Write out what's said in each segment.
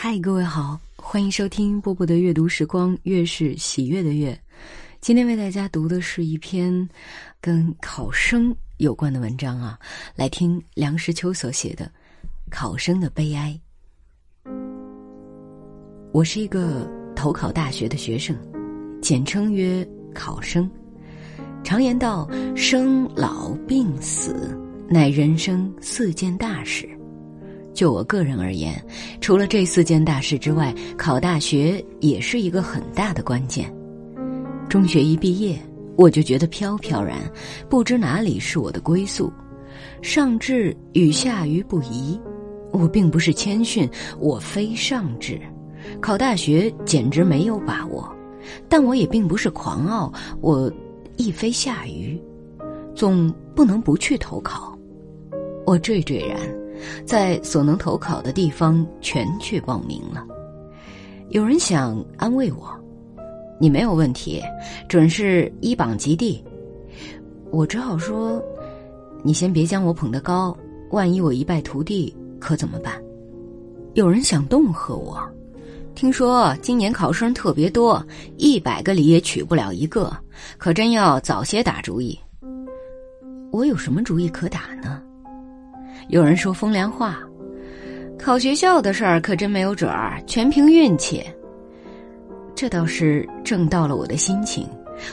嗨，各位好，欢迎收听波波的阅读时光，月是喜悦的月。今天为大家读的是一篇跟考生有关的文章啊，来听梁实秋所写的《考生的悲哀》。我是一个投考大学的学生，简称曰考生。常言道，生老病死，乃人生四件大事。就我个人而言，除了这四件大事之外，考大学也是一个很大的关键。中学一毕业，我就觉得飘飘然，不知哪里是我的归宿。上智与下愚不移，我并不是谦逊，我非上智。考大学简直没有把握，但我也并不是狂傲，我亦非下愚，总不能不去投考。我惴惴然。在所能投考的地方全去报名了。有人想安慰我：“你没有问题，准是一榜及第。”我只好说：“你先别将我捧得高，万一我一败涂地，可怎么办？”有人想恫吓我：“听说今年考生特别多，一百个里也取不了一个，可真要早些打主意。”我有什么主意可打呢？有人说风凉话，考学校的事儿可真没有准儿，全凭运气。这倒是正到了我的心情，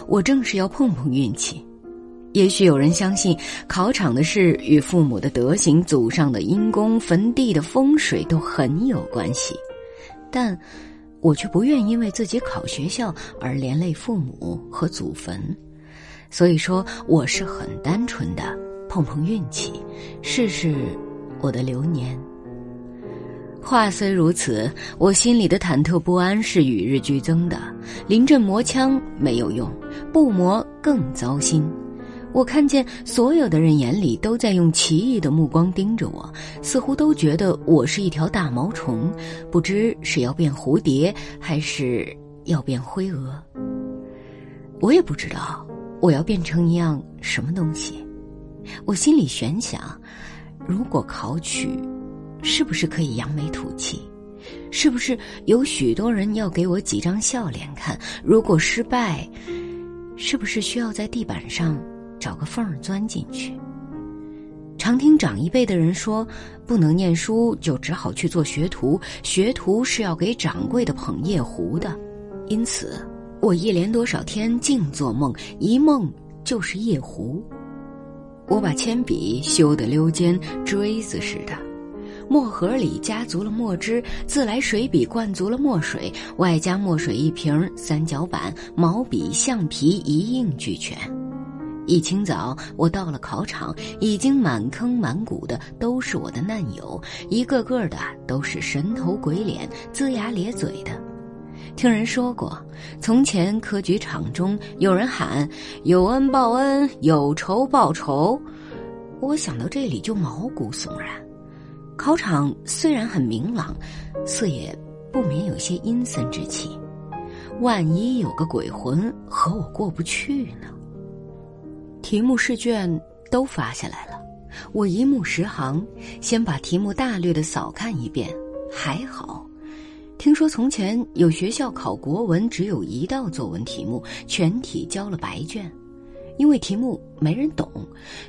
我正是要碰碰运气。也许有人相信考场的事与父母的德行、祖上的阴功、坟地的风水都很有关系，但我却不愿因为自己考学校而连累父母和祖坟。所以说，我是很单纯的。碰碰运气，试试我的流年。话虽如此，我心里的忐忑不安是与日俱增的。临阵磨枪没有用，不磨更糟心。我看见所有的人眼里都在用奇异的目光盯着我，似乎都觉得我是一条大毛虫，不知是要变蝴蝶还是要变灰蛾。我也不知道我要变成一样什么东西。我心里悬想：如果考取，是不是可以扬眉吐气？是不是有许多人要给我几张笑脸看？如果失败，是不是需要在地板上找个缝儿钻进去？常听长一辈的人说，不能念书就只好去做学徒，学徒是要给掌柜的捧夜壶的。因此，我一连多少天净做梦，一梦就是夜壶。我把铅笔修得溜尖锥子似的，墨盒里加足了墨汁，自来水笔灌足了墨水，外加墨水一瓶，三角板、毛笔、橡皮一应俱全。一清早，我到了考场，已经满坑满谷的都是我的难友，一个个的都是神头鬼脸、龇牙咧嘴的。听人说过，从前科举场中有人喊“有恩报恩，有仇报仇”，我想到这里就毛骨悚然。考场虽然很明朗，似也不免有些阴森之气。万一有个鬼魂和我过不去呢？题目试卷都发下来了，我一目十行，先把题目大略的扫看一遍，还好。听说从前有学校考国文，只有一道作文题目，全体交了白卷，因为题目没人懂。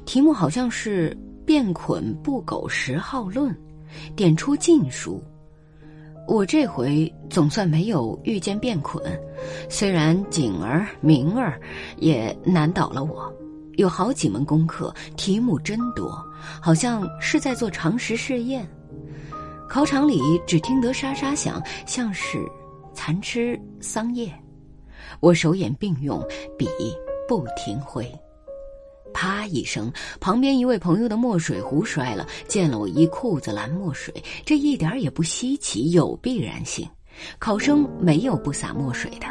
题目好像是“变捆不苟十号论”，点出禁书。我这回总算没有遇见变捆，虽然景儿、明儿也难倒了我。有好几门功课，题目真多，好像是在做常识试验。考场里只听得沙沙响，像是蚕吃桑叶。我手眼并用，笔不停挥。啪一声，旁边一位朋友的墨水壶摔了，溅了我一裤子蓝墨水。这一点也不稀奇，有必然性。考生没有不洒墨水的。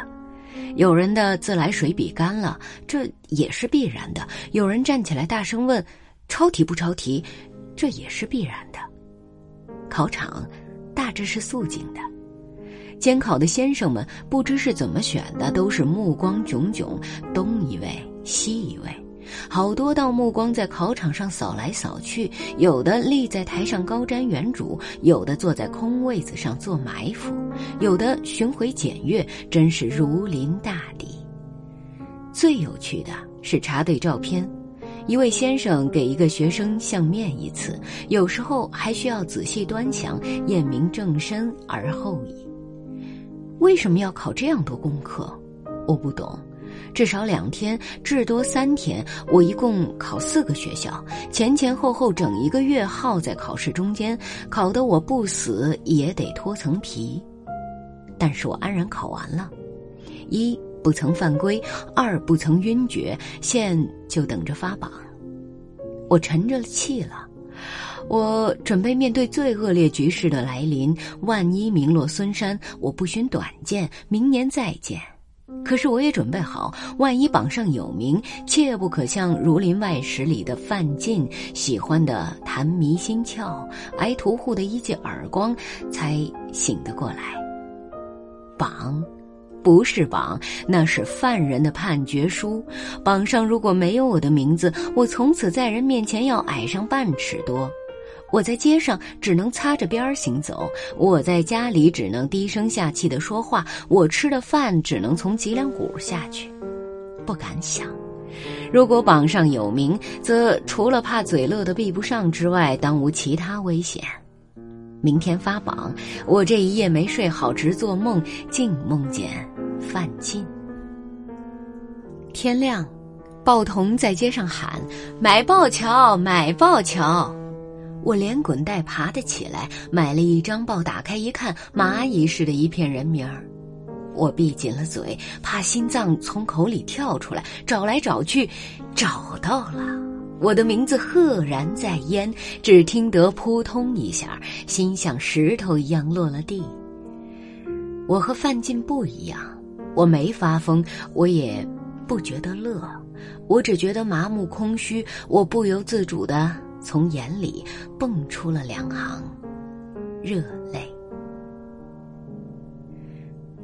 有人的自来水笔干了，这也是必然的。有人站起来大声问：“抄题不抄题？”这也是必然的。考场大致是肃静的，监考的先生们不知是怎么选的，都是目光炯炯，东一位西一位，好多道目光在考场上扫来扫去，有的立在台上高瞻远瞩，有的坐在空位子上做埋伏，有的巡回检阅，真是如临大敌。最有趣的是查对照片，一位先生给一个学生相面一次，有时候还需要仔细端详，验明正身而后已。为什么要考这样多功课？我不懂。至少两天，至多三天。我一共考四个学校，前前后后整一个月耗在考试中间，考得我不死也得脱层皮。但是我安然考完了，一不曾犯规，二不曾晕厥，现就等着发榜。我沉着气了，我准备面对最恶劣局势的来临。万一名落孙山，我不寻短见，明年再见。可是我也准备好，万一榜上有名，切不可像《儒林外史》里的范进喜欢的谈迷心窍，挨屠户的一记耳光才醒得过来。榜，不是榜，那是犯人的判决书。榜上如果没有我的名字，我从此在人面前要矮上半尺多。我在街上只能擦着边儿行走，我在家里只能低声下气的说话，我吃的饭只能从脊梁骨下去。不敢想，如果榜上有名，则除了怕嘴乐的闭不上之外，当无其他危险。明天发榜，我这一夜没睡好，直做梦，竟梦见范进。天亮，报童在街上喊：“买报桥，买报桥。”我连滚带爬的起来，买了一张报，打开一看，蚂蚁似的一片人名儿。我闭紧了嘴，怕心脏从口里跳出来，找来找去，找到了，我的名字赫然在焉。只听得扑通一下，心像石头一样落了地。我和范进不一样，我没发疯，我也不觉得乐，我只觉得麻木空虚，我不由自主的。从眼里蹦出了两行热泪。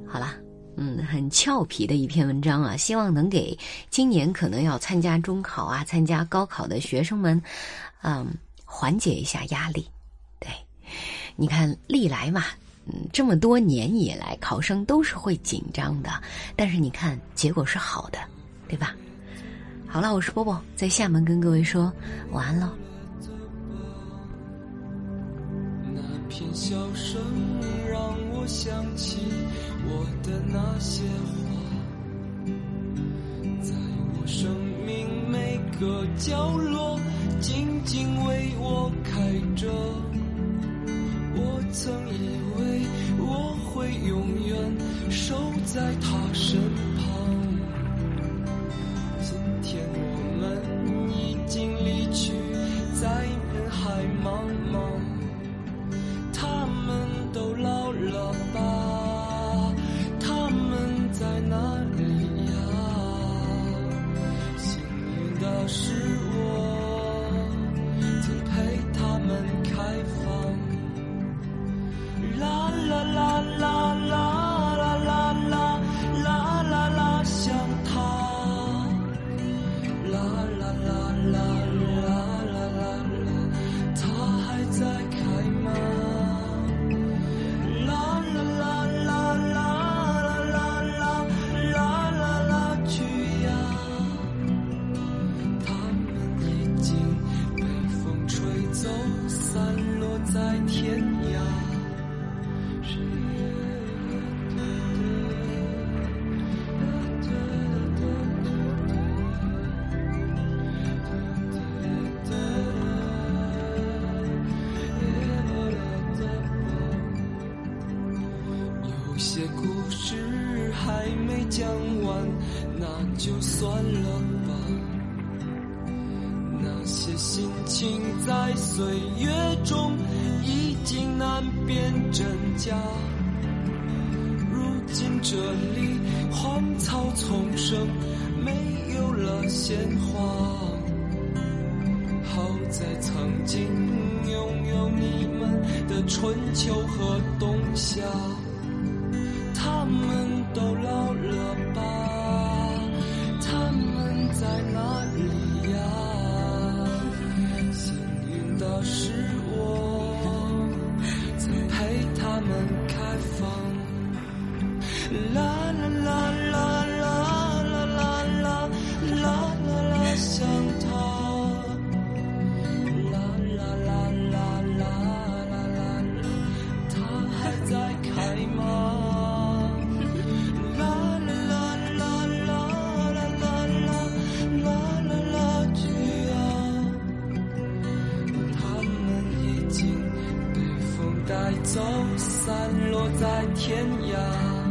好了，嗯，很俏皮的一篇文章啊，希望能给今年可能要参加中考啊、参加高考的学生们，嗯，缓解一下压力。对，你看，历来嘛，嗯，这么多年以来，考生都是会紧张的，但是你看，结果是好的，对吧？好了，我是波波，在厦门跟各位说晚安喽。片笑声让我想起我的那些花，在我生命每个角落静静为我开着。我曾以为我会永远守在他故事还没讲完，那就算了吧。那些心情在岁月中已经难辨真假。如今这里荒草丛生，没有了鲜花。好在曾经拥有你们的春秋和冬夏。他们都老了。走，散落在天涯。